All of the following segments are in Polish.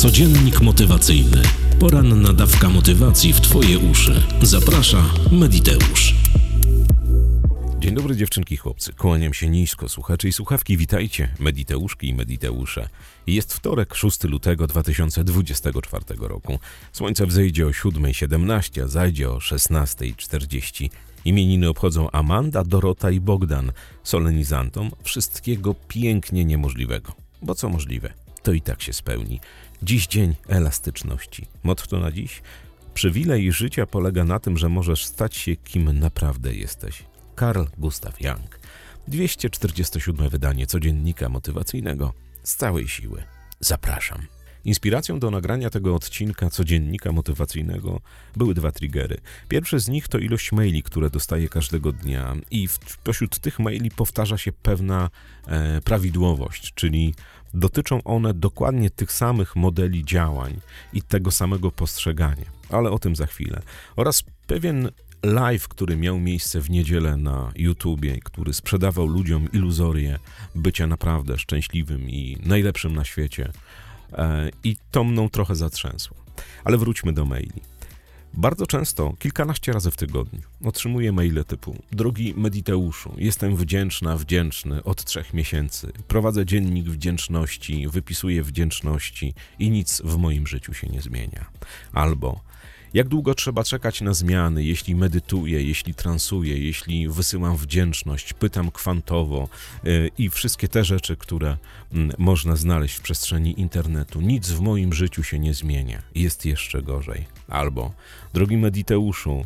Codziennik motywacyjny. Poranna dawka motywacji w Twoje uszy. Zaprasza Mediteusz. Dzień dobry dziewczynki chłopcy. Kłaniam się nisko, słuchacze i słuchawki. Witajcie, Mediteuszki i Mediteusze. Jest wtorek, 6 lutego 2024 roku. Słońce wzejdzie o 7.17, a zajdzie o 16.40. Imieniny obchodzą Amanda, Dorota i Bogdan. Solenizantom wszystkiego pięknie niemożliwego. Bo co możliwe, to i tak się spełni. Dziś dzień elastyczności. Motto na dziś? Przywilej życia polega na tym, że możesz stać się kim naprawdę jesteś. Karl Gustav Young. 247 wydanie codziennika motywacyjnego z całej siły. Zapraszam. Inspiracją do nagrania tego odcinka codziennika motywacyjnego były dwa triggery. Pierwszy z nich to ilość maili, które dostaję każdego dnia, i w, pośród tych maili powtarza się pewna e, prawidłowość, czyli dotyczą one dokładnie tych samych modeli działań i tego samego postrzegania, ale o tym za chwilę. Oraz pewien live, który miał miejsce w niedzielę na YouTubie, który sprzedawał ludziom iluzorię bycia naprawdę szczęśliwym i najlepszym na świecie. E, I to mną trochę zatrzęsło. Ale wróćmy do maili. Bardzo często, kilkanaście razy w tygodniu, otrzymuję maile typu: Drogi Mediteuszu, jestem wdzięczna, wdzięczny od trzech miesięcy. Prowadzę dziennik wdzięczności, wypisuję wdzięczności i nic w moim życiu się nie zmienia. Albo jak długo trzeba czekać na zmiany, jeśli medytuję, jeśli transuję, jeśli wysyłam wdzięczność, pytam kwantowo yy, i wszystkie te rzeczy, które yy, można znaleźć w przestrzeni internetu. Nic w moim życiu się nie zmienia. Jest jeszcze gorzej. Albo, drogi Mediteuszu,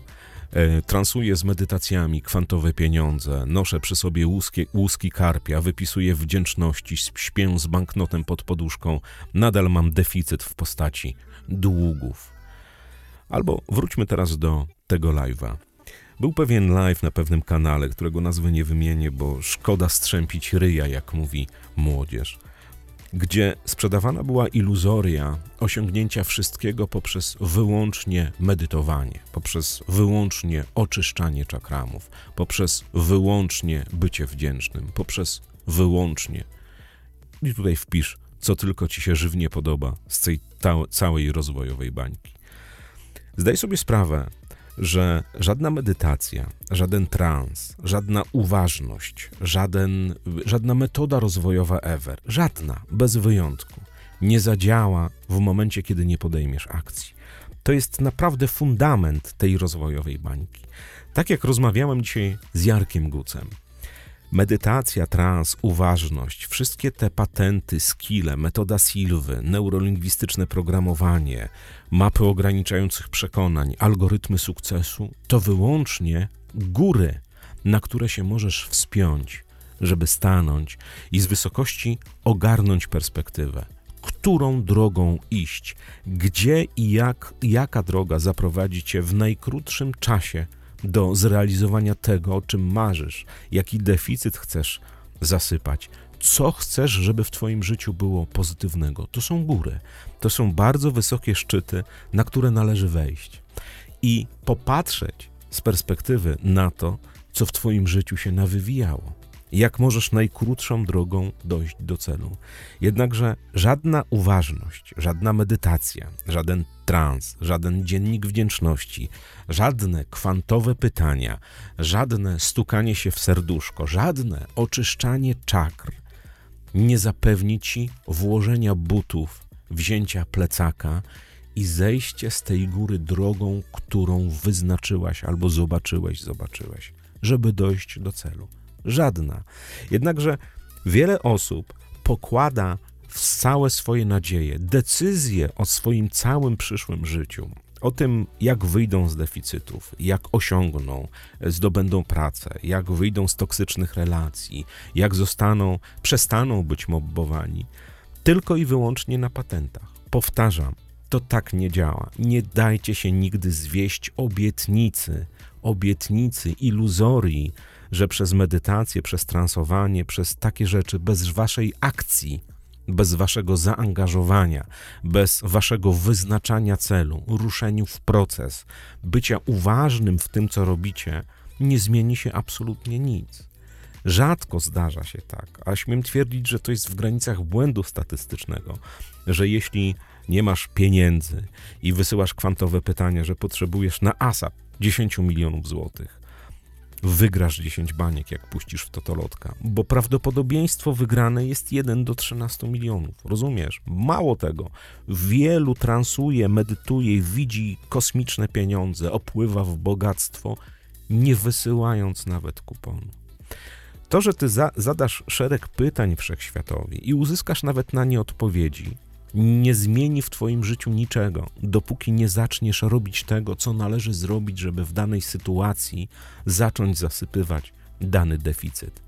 yy, transuję z medytacjami kwantowe pieniądze, noszę przy sobie łuski, łuski karpia, wypisuję wdzięczności, śpię z banknotem pod poduszką, nadal mam deficyt w postaci długów. Albo wróćmy teraz do tego live'a. Był pewien live na pewnym kanale, którego nazwy nie wymienię, bo szkoda strzępić ryja, jak mówi młodzież, gdzie sprzedawana była iluzoria osiągnięcia wszystkiego poprzez wyłącznie medytowanie, poprzez wyłącznie oczyszczanie czakramów, poprzez wyłącznie bycie wdzięcznym, poprzez wyłącznie. I tutaj wpisz, co tylko ci się żywnie podoba z tej całej rozwojowej bańki. Zdaj sobie sprawę, że żadna medytacja, żaden trans, żadna uważność, żaden, żadna metoda rozwojowa ever, żadna, bez wyjątku, nie zadziała w momencie, kiedy nie podejmiesz akcji. To jest naprawdę fundament tej rozwojowej bańki. Tak jak rozmawiałem dzisiaj z Jarkiem Gucem, Medytacja, trans, uważność, wszystkie te patenty, skille, metoda Silwy, neurolingwistyczne programowanie, mapy ograniczających przekonań, algorytmy sukcesu to wyłącznie góry, na które się możesz wspiąć, żeby stanąć i z wysokości ogarnąć perspektywę. Którą drogą iść, gdzie i jak, jaka droga zaprowadzi cię w najkrótszym czasie do zrealizowania tego, o czym marzysz, jaki deficyt chcesz zasypać, co chcesz, żeby w Twoim życiu było pozytywnego. To są góry, to są bardzo wysokie szczyty, na które należy wejść i popatrzeć z perspektywy na to, co w Twoim życiu się nawywijało jak możesz najkrótszą drogą dojść do celu. Jednakże żadna uważność, żadna medytacja, żaden trans, żaden dziennik wdzięczności, żadne kwantowe pytania, żadne stukanie się w serduszko, żadne oczyszczanie czakr nie zapewni ci włożenia butów, wzięcia plecaka i zejście z tej góry drogą, którą wyznaczyłaś albo zobaczyłeś, zobaczyłeś, żeby dojść do celu. Żadna. Jednakże wiele osób pokłada całe swoje nadzieje, decyzje o swoim całym przyszłym życiu, o tym, jak wyjdą z deficytów, jak osiągną, zdobędą pracę, jak wyjdą z toksycznych relacji, jak zostaną, przestaną być mobbowani, tylko i wyłącznie na patentach. Powtarzam, to tak nie działa. Nie dajcie się nigdy zwieść obietnicy, obietnicy, iluzorii, że przez medytację, przez transowanie, przez takie rzeczy, bez waszej akcji, bez waszego zaangażowania, bez waszego wyznaczania celu, ruszeniu w proces, bycia uważnym w tym, co robicie, nie zmieni się absolutnie nic. Rzadko zdarza się tak, a śmiem twierdzić, że to jest w granicach błędu statystycznego, że jeśli nie masz pieniędzy i wysyłasz kwantowe pytania, że potrzebujesz na ASAP 10 milionów złotych, wygrasz 10 baniek, jak puścisz w totolotka, bo prawdopodobieństwo wygrane jest 1 do 13 milionów. Rozumiesz? Mało tego, wielu transuje, medytuje, widzi kosmiczne pieniądze, opływa w bogactwo, nie wysyłając nawet kuponu. To, że ty za, zadasz szereg pytań wszechświatowi i uzyskasz nawet na nie odpowiedzi, nie zmieni w Twoim życiu niczego, dopóki nie zaczniesz robić tego, co należy zrobić, żeby w danej sytuacji zacząć zasypywać dany deficyt.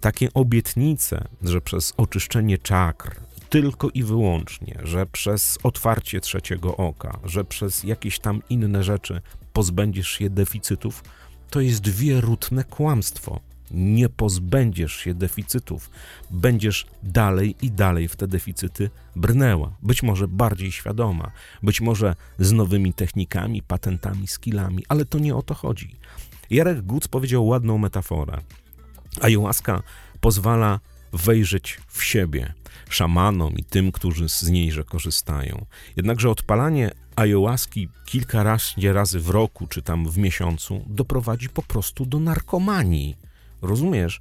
Takie obietnice, że przez oczyszczenie czakr, tylko i wyłącznie, że przez otwarcie trzeciego oka, że przez jakieś tam inne rzeczy pozbędziesz się deficytów, to jest wierutne kłamstwo nie pozbędziesz się deficytów. Będziesz dalej i dalej w te deficyty brnęła. Być może bardziej świadoma, być może z nowymi technikami, patentami, skillami, ale to nie o to chodzi. Jarek Guc powiedział ładną metaforę. Ayahuasca pozwala wejrzeć w siebie szamanom i tym, którzy z niejże korzystają. Jednakże odpalanie ayahuaski kilkanaście razy w roku czy tam w miesiącu doprowadzi po prostu do narkomanii. Rozumiesz?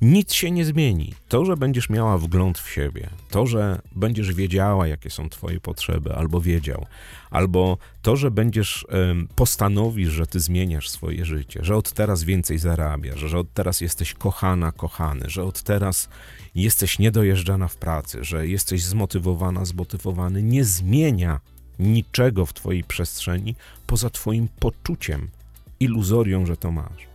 Nic się nie zmieni. To, że będziesz miała wgląd w siebie, to, że będziesz wiedziała, jakie są Twoje potrzeby, albo wiedział, albo to, że będziesz postanowisz, że Ty zmieniasz swoje życie, że od teraz więcej zarabiasz, że od teraz jesteś kochana, kochany, że od teraz jesteś niedojeżdżana w pracy, że jesteś zmotywowana, zmotywowany, nie zmienia niczego w Twojej przestrzeni poza Twoim poczuciem, iluzorią, że to masz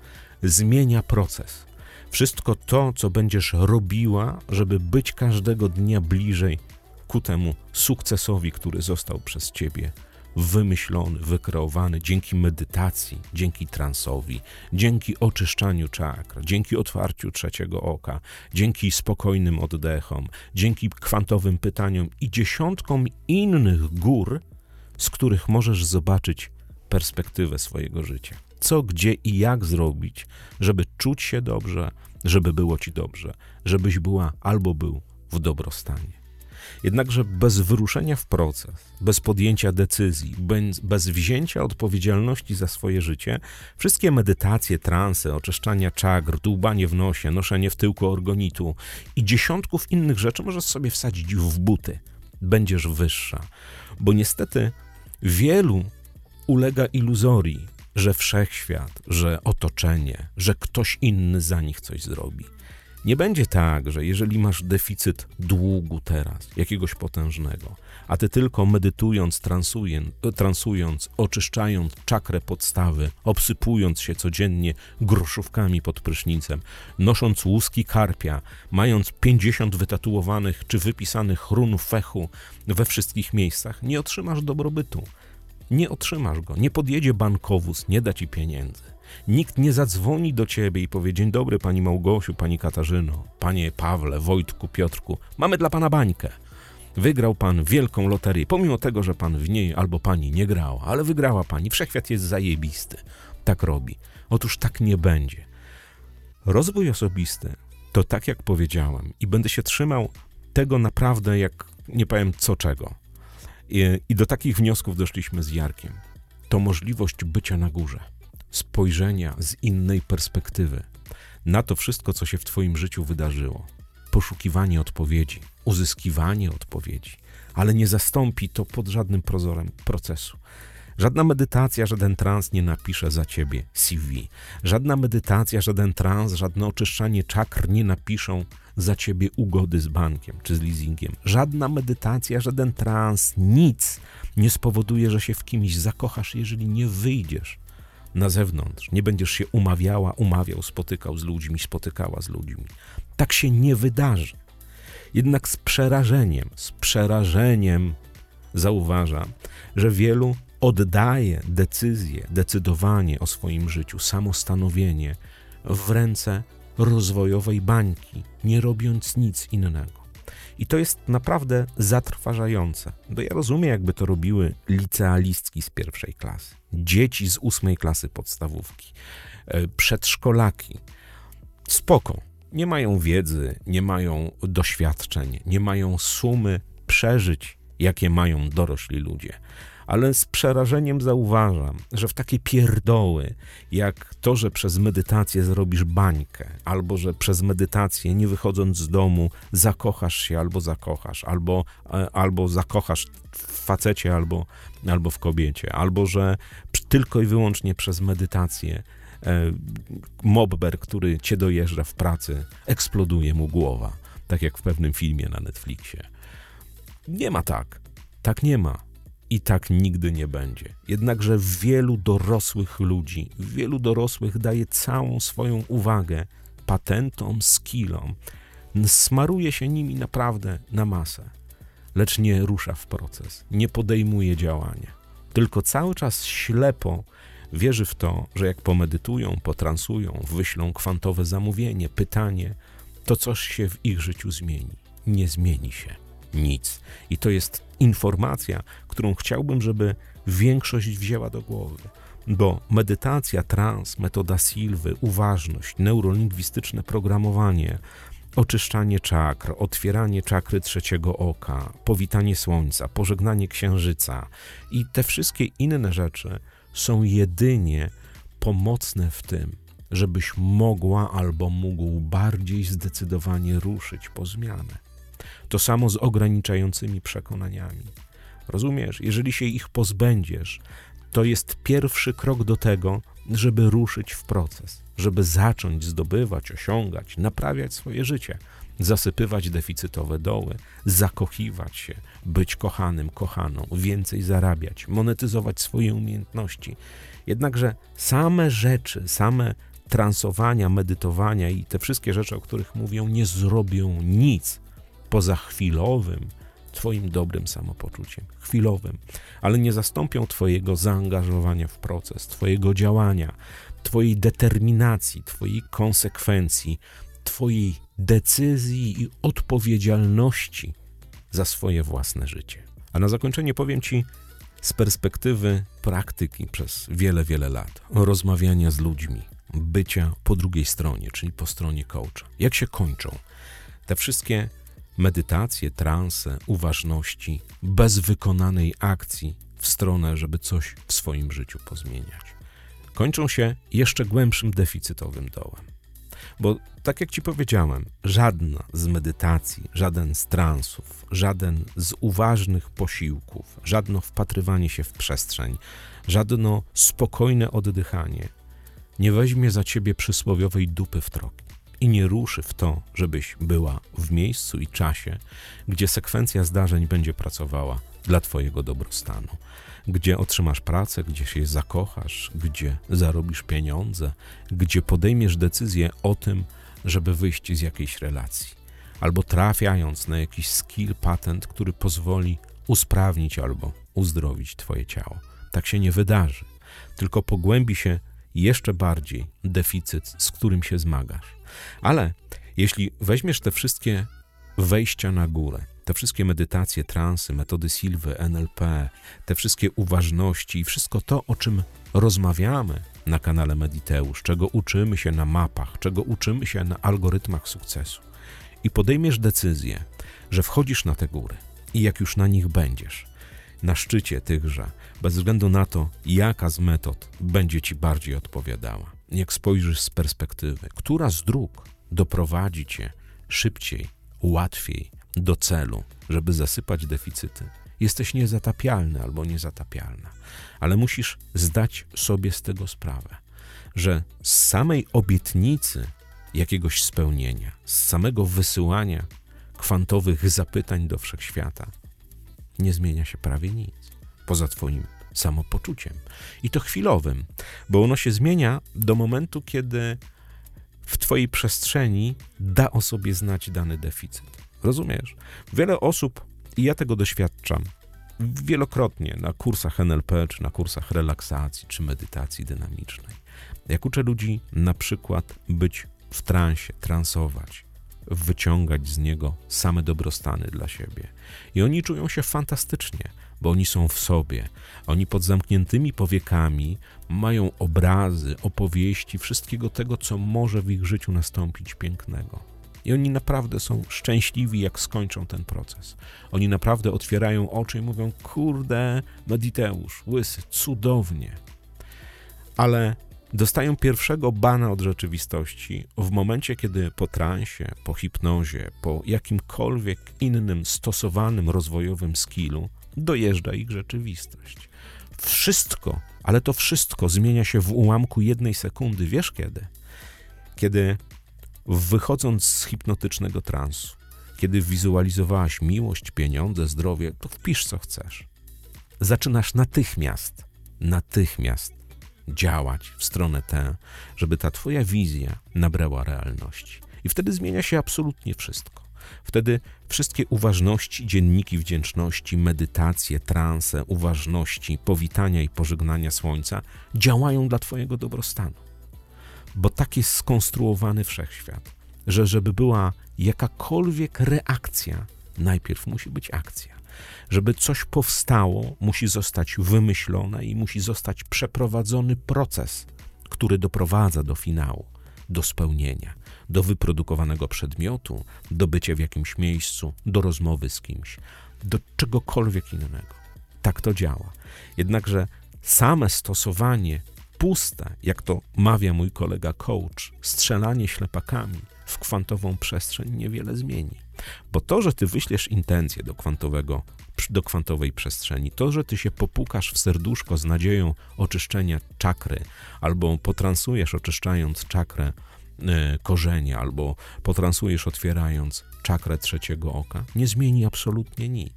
zmienia proces. Wszystko to, co będziesz robiła, żeby być każdego dnia bliżej ku temu sukcesowi, który został przez ciebie wymyślony, wykreowany dzięki medytacji, dzięki transowi, dzięki oczyszczaniu czakr, dzięki otwarciu trzeciego oka, dzięki spokojnym oddechom, dzięki kwantowym pytaniom i dziesiątkom innych gór, z których możesz zobaczyć perspektywę swojego życia co, gdzie i jak zrobić, żeby czuć się dobrze, żeby było ci dobrze, żebyś była albo był w dobrostanie. Jednakże bez wyruszenia w proces, bez podjęcia decyzji, bez, bez wzięcia odpowiedzialności za swoje życie, wszystkie medytacje, transe, oczyszczania czakr, dłubanie w nosie, noszenie w tyłku organitu i dziesiątków innych rzeczy możesz sobie wsadzić w buty. Będziesz wyższa. Bo niestety wielu ulega iluzorii, że wszechświat, że otoczenie, że ktoś inny za nich coś zrobi. Nie będzie tak, że jeżeli masz deficyt długu teraz, jakiegoś potężnego, a ty tylko medytując, transując, oczyszczając czakrę podstawy, obsypując się codziennie groszówkami pod prysznicem, nosząc łuski karpia, mając 50 wytatuowanych czy wypisanych run fechu we wszystkich miejscach, nie otrzymasz dobrobytu nie otrzymasz go. Nie podjedzie bankowóz, nie da ci pieniędzy. Nikt nie zadzwoni do ciebie i powie: Dzień dobry, pani Małgosiu, pani Katarzyno, panie Pawle, Wojtku, Piotrku, mamy dla pana bańkę. Wygrał pan wielką loterię, pomimo tego, że pan w niej albo pani nie grała, ale wygrała pani. Wszechświat jest zajebisty. Tak robi. Otóż tak nie będzie. Rozwój osobisty to tak, jak powiedziałem, i będę się trzymał tego naprawdę jak nie powiem co czego. I, do takich wniosków doszliśmy z Jarkiem. To możliwość bycia na górze, spojrzenia z innej perspektywy na to wszystko, co się w Twoim życiu wydarzyło. Poszukiwanie odpowiedzi, uzyskiwanie odpowiedzi, ale nie zastąpi to pod żadnym prozorem procesu. Żadna medytacja, żaden trans nie napisze za ciebie CV. Żadna medytacja, żaden trans, żadne oczyszczanie czakr nie napiszą za ciebie ugody z bankiem czy z leasingiem. Żadna medytacja, żaden trans, nic nie spowoduje, że się w kimś zakochasz, jeżeli nie wyjdziesz na zewnątrz, nie będziesz się umawiała, umawiał, spotykał z ludźmi, spotykała z ludźmi. Tak się nie wydarzy. Jednak z przerażeniem, z przerażeniem zauważam, że wielu oddaje decyzję, decydowanie o swoim życiu, samostanowienie w ręce rozwojowej bańki, nie robiąc nic innego. I to jest naprawdę zatrważające, bo ja rozumiem, jakby to robiły licealistki z pierwszej klasy, dzieci z ósmej klasy podstawówki, e, przedszkolaki. Spoko, nie mają wiedzy, nie mają doświadczeń, nie mają sumy przeżyć jakie mają dorośli ludzie. Ale z przerażeniem zauważam, że w takie pierdoły, jak to, że przez medytację zrobisz bańkę, albo że przez medytację, nie wychodząc z domu, zakochasz się albo zakochasz, albo, e, albo zakochasz w facecie, albo, albo w kobiecie, albo że tylko i wyłącznie przez medytację e, mobber, który cię dojeżdża w pracy, eksploduje mu głowa, tak jak w pewnym filmie na Netflixie. Nie ma tak. Tak nie ma. I tak nigdy nie będzie. Jednakże wielu dorosłych ludzi, wielu dorosłych daje całą swoją uwagę patentom, skillom, smaruje się nimi naprawdę na masę, lecz nie rusza w proces, nie podejmuje działania, tylko cały czas ślepo wierzy w to, że jak pomedytują, potransują, wyślą kwantowe zamówienie, pytanie, to coś się w ich życiu zmieni. Nie zmieni się nic. I to jest informacja, którą chciałbym, żeby większość wzięła do głowy. Bo medytacja, trans, metoda Silwy, uważność, neurolingwistyczne programowanie, oczyszczanie czakr, otwieranie czakry trzeciego oka, powitanie słońca, pożegnanie księżyca i te wszystkie inne rzeczy są jedynie pomocne w tym, żebyś mogła albo mógł bardziej zdecydowanie ruszyć po zmianę. To samo z ograniczającymi przekonaniami. Rozumiesz, jeżeli się ich pozbędziesz, to jest pierwszy krok do tego, żeby ruszyć w proces, żeby zacząć zdobywać, osiągać, naprawiać swoje życie, zasypywać deficytowe doły, zakochiwać się, być kochanym, kochaną, więcej zarabiać, monetyzować swoje umiejętności. Jednakże same rzeczy, same transowania, medytowania i te wszystkie rzeczy, o których mówią, nie zrobią nic poza chwilowym Twoim dobrym samopoczuciem, chwilowym, ale nie zastąpią Twojego zaangażowania w proces, Twojego działania, Twojej determinacji, Twojej konsekwencji, Twojej decyzji i odpowiedzialności za swoje własne życie. A na zakończenie powiem Ci z perspektywy praktyki przez wiele, wiele lat, rozmawiania z ludźmi, bycia po drugiej stronie, czyli po stronie coacha. Jak się kończą te wszystkie medytacje, transe, uważności, bez wykonanej akcji w stronę, żeby coś w swoim życiu pozmieniać. Kończą się jeszcze głębszym deficytowym dołem. Bo tak jak ci powiedziałem, żadna z medytacji, żaden z transów, żaden z uważnych posiłków, żadno wpatrywanie się w przestrzeń, żadno spokojne oddychanie nie weźmie za ciebie przysłowiowej dupy w troki i nie ruszy w to, żebyś była w miejscu i czasie, gdzie sekwencja zdarzeń będzie pracowała dla Twojego dobrostanu, gdzie otrzymasz pracę, gdzie się zakochasz, gdzie zarobisz pieniądze, gdzie podejmiesz decyzję o tym, żeby wyjść z jakiejś relacji, albo trafiając na jakiś skill patent, który pozwoli usprawnić albo uzdrowić Twoje ciało. Tak się nie wydarzy, tylko pogłębi się jeszcze bardziej deficyt, z którym się zmagasz. Ale jeśli weźmiesz te wszystkie wejścia na górę, te wszystkie medytacje, transy, metody Silwy, NLP, te wszystkie uważności i wszystko to, o czym rozmawiamy na kanale Mediteusz, czego uczymy się na mapach, czego uczymy się na algorytmach sukcesu, i podejmiesz decyzję, że wchodzisz na te góry i jak już na nich będziesz, na szczycie tychże, bez względu na to, jaka z metod będzie ci bardziej odpowiadała. Jak spojrzysz z perspektywy, która z dróg doprowadzi cię szybciej, łatwiej do celu, żeby zasypać deficyty, jesteś niezatapialny albo niezatapialna, ale musisz zdać sobie z tego sprawę, że z samej obietnicy jakiegoś spełnienia, z samego wysyłania kwantowych zapytań do wszechświata, nie zmienia się prawie nic poza Twoim samopoczuciem. I to chwilowym, bo ono się zmienia do momentu, kiedy w Twojej przestrzeni da o sobie znać dany deficyt. Rozumiesz? Wiele osób, i ja tego doświadczam wielokrotnie na kursach NLP, czy na kursach relaksacji, czy medytacji dynamicznej. Jak uczę ludzi na przykład być w transie, transować, wyciągać z niego same dobrostany dla siebie. I oni czują się fantastycznie, bo oni są w sobie. Oni pod zamkniętymi powiekami mają obrazy, opowieści, wszystkiego tego, co może w ich życiu nastąpić pięknego. I oni naprawdę są szczęśliwi, jak skończą ten proces. Oni naprawdę otwierają oczy i mówią: Kurde, Mediteusz, łysy, cudownie. Ale dostają pierwszego bana od rzeczywistości w momencie, kiedy po transie, po hipnozie, po jakimkolwiek innym stosowanym rozwojowym skillu dojeżdża ich rzeczywistość. Wszystko, ale to wszystko zmienia się w ułamku jednej sekundy. Wiesz kiedy? Kiedy wychodząc z hipnotycznego transu, kiedy wizualizowałaś miłość, pieniądze, zdrowie, to wpisz co chcesz. Zaczynasz natychmiast, natychmiast działać w stronę tę, żeby ta Twoja wizja nabrała realności. I wtedy zmienia się absolutnie wszystko. Wtedy wszystkie uważności, dzienniki wdzięczności, medytacje, transe, uważności, powitania i pożegnania słońca działają dla Twojego dobrostanu. Bo tak jest skonstruowany wszechświat, że żeby była jakakolwiek reakcja, najpierw musi być akcja. Żeby coś powstało, musi zostać wymyślone i musi zostać przeprowadzony proces, który doprowadza do finału, do spełnienia, do wyprodukowanego przedmiotu, do bycia w jakimś miejscu, do rozmowy z kimś, do czegokolwiek innego. Tak to działa. Jednakże same stosowanie puste, jak to mawia mój kolega coach, strzelanie ślepakami w kwantową przestrzeń niewiele zmieni. Bo to, że ty wyślesz intencję do kwantowego, do kwantowej przestrzeni, to, że ty się popukasz w serduszko z nadzieją oczyszczenia czakry, albo potransujesz oczyszczając czakrę e, korzenia, albo potransujesz otwierając czakrę trzeciego oka, nie zmieni absolutnie nic.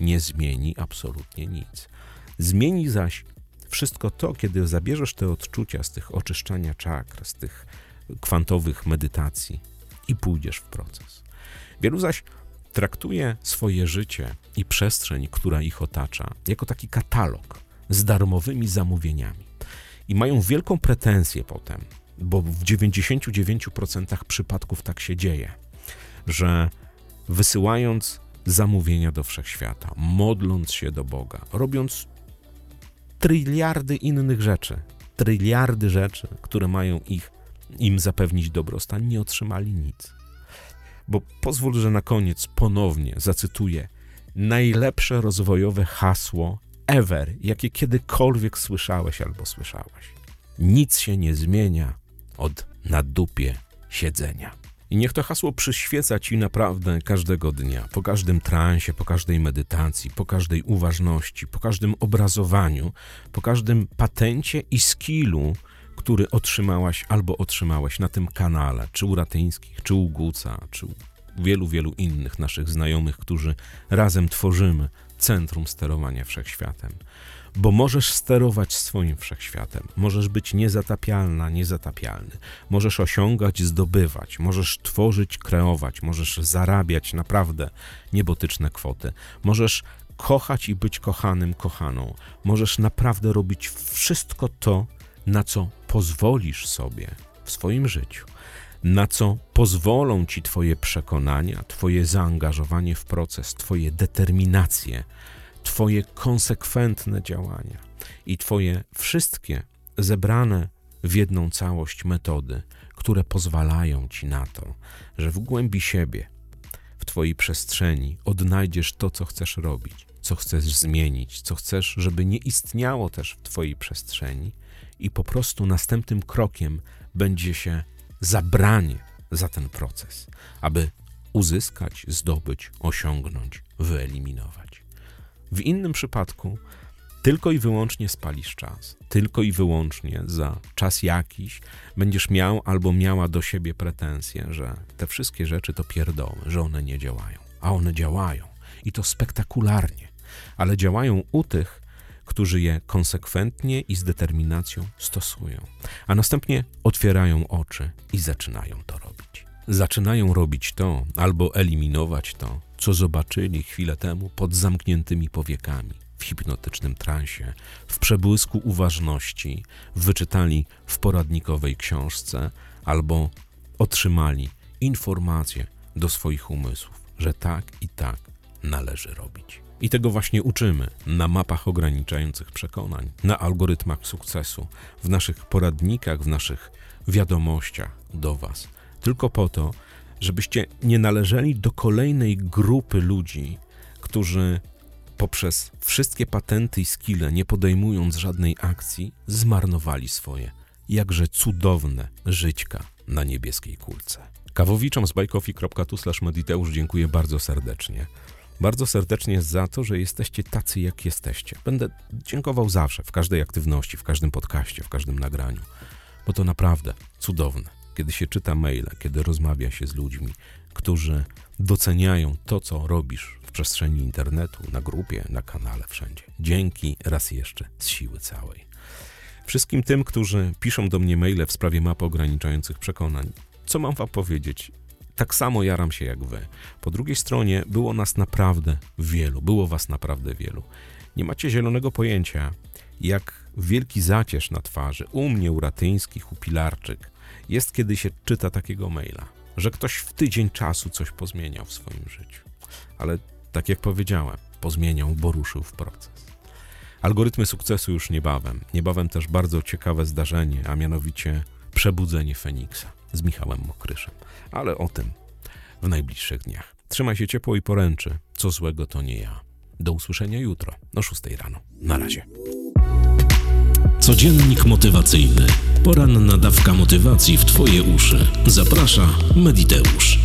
Nie zmieni absolutnie nic. Zmieni zaś wszystko to, kiedy zabierzesz te odczucia z tych oczyszczania czakr, z tych kwantowych medytacji i pójdziesz w proces. Wielu zaś traktuje swoje życie i przestrzeń, która ich otacza, jako taki katalog z darmowymi zamówieniami. I mają wielką pretensję potem, bo w 99% przypadków tak się dzieje, że wysyłając zamówienia do wszechświata, modląc się do Boga, robiąc tryliardy innych rzeczy, tryliardy rzeczy, które mają ich, im zapewnić dobrostan, nie otrzymali nic. Bo pozwól, że na koniec ponownie zacytuję najlepsze rozwojowe hasło ever, jakie kiedykolwiek słyszałeś albo słyszałaś. Nic się nie zmienia od na dupie siedzenia. I niech to hasło przyświeca ci naprawdę każdego dnia, po każdym transie, po każdej medytacji, po każdej uważności, po każdym obrazowaniu, po każdym patencie i skillu, który otrzymałaś albo otrzymałeś na tym kanale, czy u Ratyńskich, czy u Guca, czy u wielu, wielu innych naszych znajomych, którzy razem tworzymy centrum sterowania wszechświatem. Bo możesz sterować swoim wszechświatem, możesz być niezatapialna, niezatapialny, możesz osiągać, zdobywać, możesz tworzyć, kreować, możesz zarabiać naprawdę niebotyczne kwoty, możesz kochać i być kochanym, kochaną, możesz naprawdę robić wszystko to, na co pozwolisz sobie w swoim życiu na co pozwolą ci Twoje przekonania, Twoje zaangażowanie w proces, Twoje determinacje, Twoje konsekwentne działania i Twoje wszystkie zebrane w jedną całość metody, które pozwalają Ci na to, że w głębi siebie, w Twojej przestrzeni odnajdziesz to, co chcesz robić, co chcesz zmienić, co chcesz, żeby nie istniało też w Twojej przestrzeni, i po prostu następnym krokiem będzie się zabranie za ten proces, aby uzyskać, zdobyć, osiągnąć, wyeliminować. W innym przypadku tylko i wyłącznie spalisz czas, tylko i wyłącznie za czas jakiś będziesz miał albo miała do siebie pretensje, że te wszystkie rzeczy to pierdoły, że one nie działają. A one działają i to spektakularnie, ale działają u tych, którzy je konsekwentnie i z determinacją stosują, a następnie otwierają oczy i zaczynają to robić. Zaczynają robić to albo eliminować to, co zobaczyli chwilę temu pod zamkniętymi powiekami, w hipnotycznym transie, w przebłysku uważności, wyczytali w poradnikowej książce albo otrzymali informacje do swoich umysłów, że tak i tak należy robić. I tego właśnie uczymy na mapach ograniczających przekonań, na algorytmach sukcesu, w naszych poradnikach, w naszych wiadomościach do Was. Tylko po to, żebyście nie należeli do kolejnej grupy ludzi, którzy poprzez wszystkie patenty i skille, nie podejmując żadnej akcji, zmarnowali swoje jakże cudowne żyćka na niebieskiej kulce. Kawowiczom z bajkofi.tu mediteusz dziękuję bardzo serdecznie. Bardzo serdecznie za to, że jesteście tacy, jak jesteście. Będę dziękował zawsze, w każdej aktywności, w każdym podcaście, w każdym nagraniu, bo to naprawdę cudowne, kiedy się czyta maile, kiedy rozmawia się z ludźmi, którzy doceniają to, co robisz w przestrzeni internetu, na grupie, na kanale, wszędzie. Dzięki raz jeszcze z siły całej. Wszystkim tym, którzy piszą do mnie maile w sprawie mapy ograniczających przekonań, co mam wam powiedzieć? Tak samo jaram się jak wy. Po drugiej stronie było nas naprawdę wielu, było was naprawdę wielu. Nie macie zielonego pojęcia, jak wielki zacierz na twarzy u mnie, u Ratyńskich, u Pilarczyk jest, kiedy się czyta takiego maila, że ktoś w tydzień czasu coś pozmieniał w swoim życiu. Ale tak jak powiedziałem, pozmieniał, bo ruszył w proces. Algorytmy sukcesu już niebawem. Niebawem też bardzo ciekawe zdarzenie, a mianowicie przebudzenie Feniksa z Michałem Mokryszem. Ale o tym w najbliższych dniach. Trzymaj się ciepło i poręczy. Co złego to nie ja. Do usłyszenia jutro o 6 rano. Na razie. Codziennik motywacyjny. Poranna dawka motywacji w Twoje uszy. Zaprasza Mediteusz.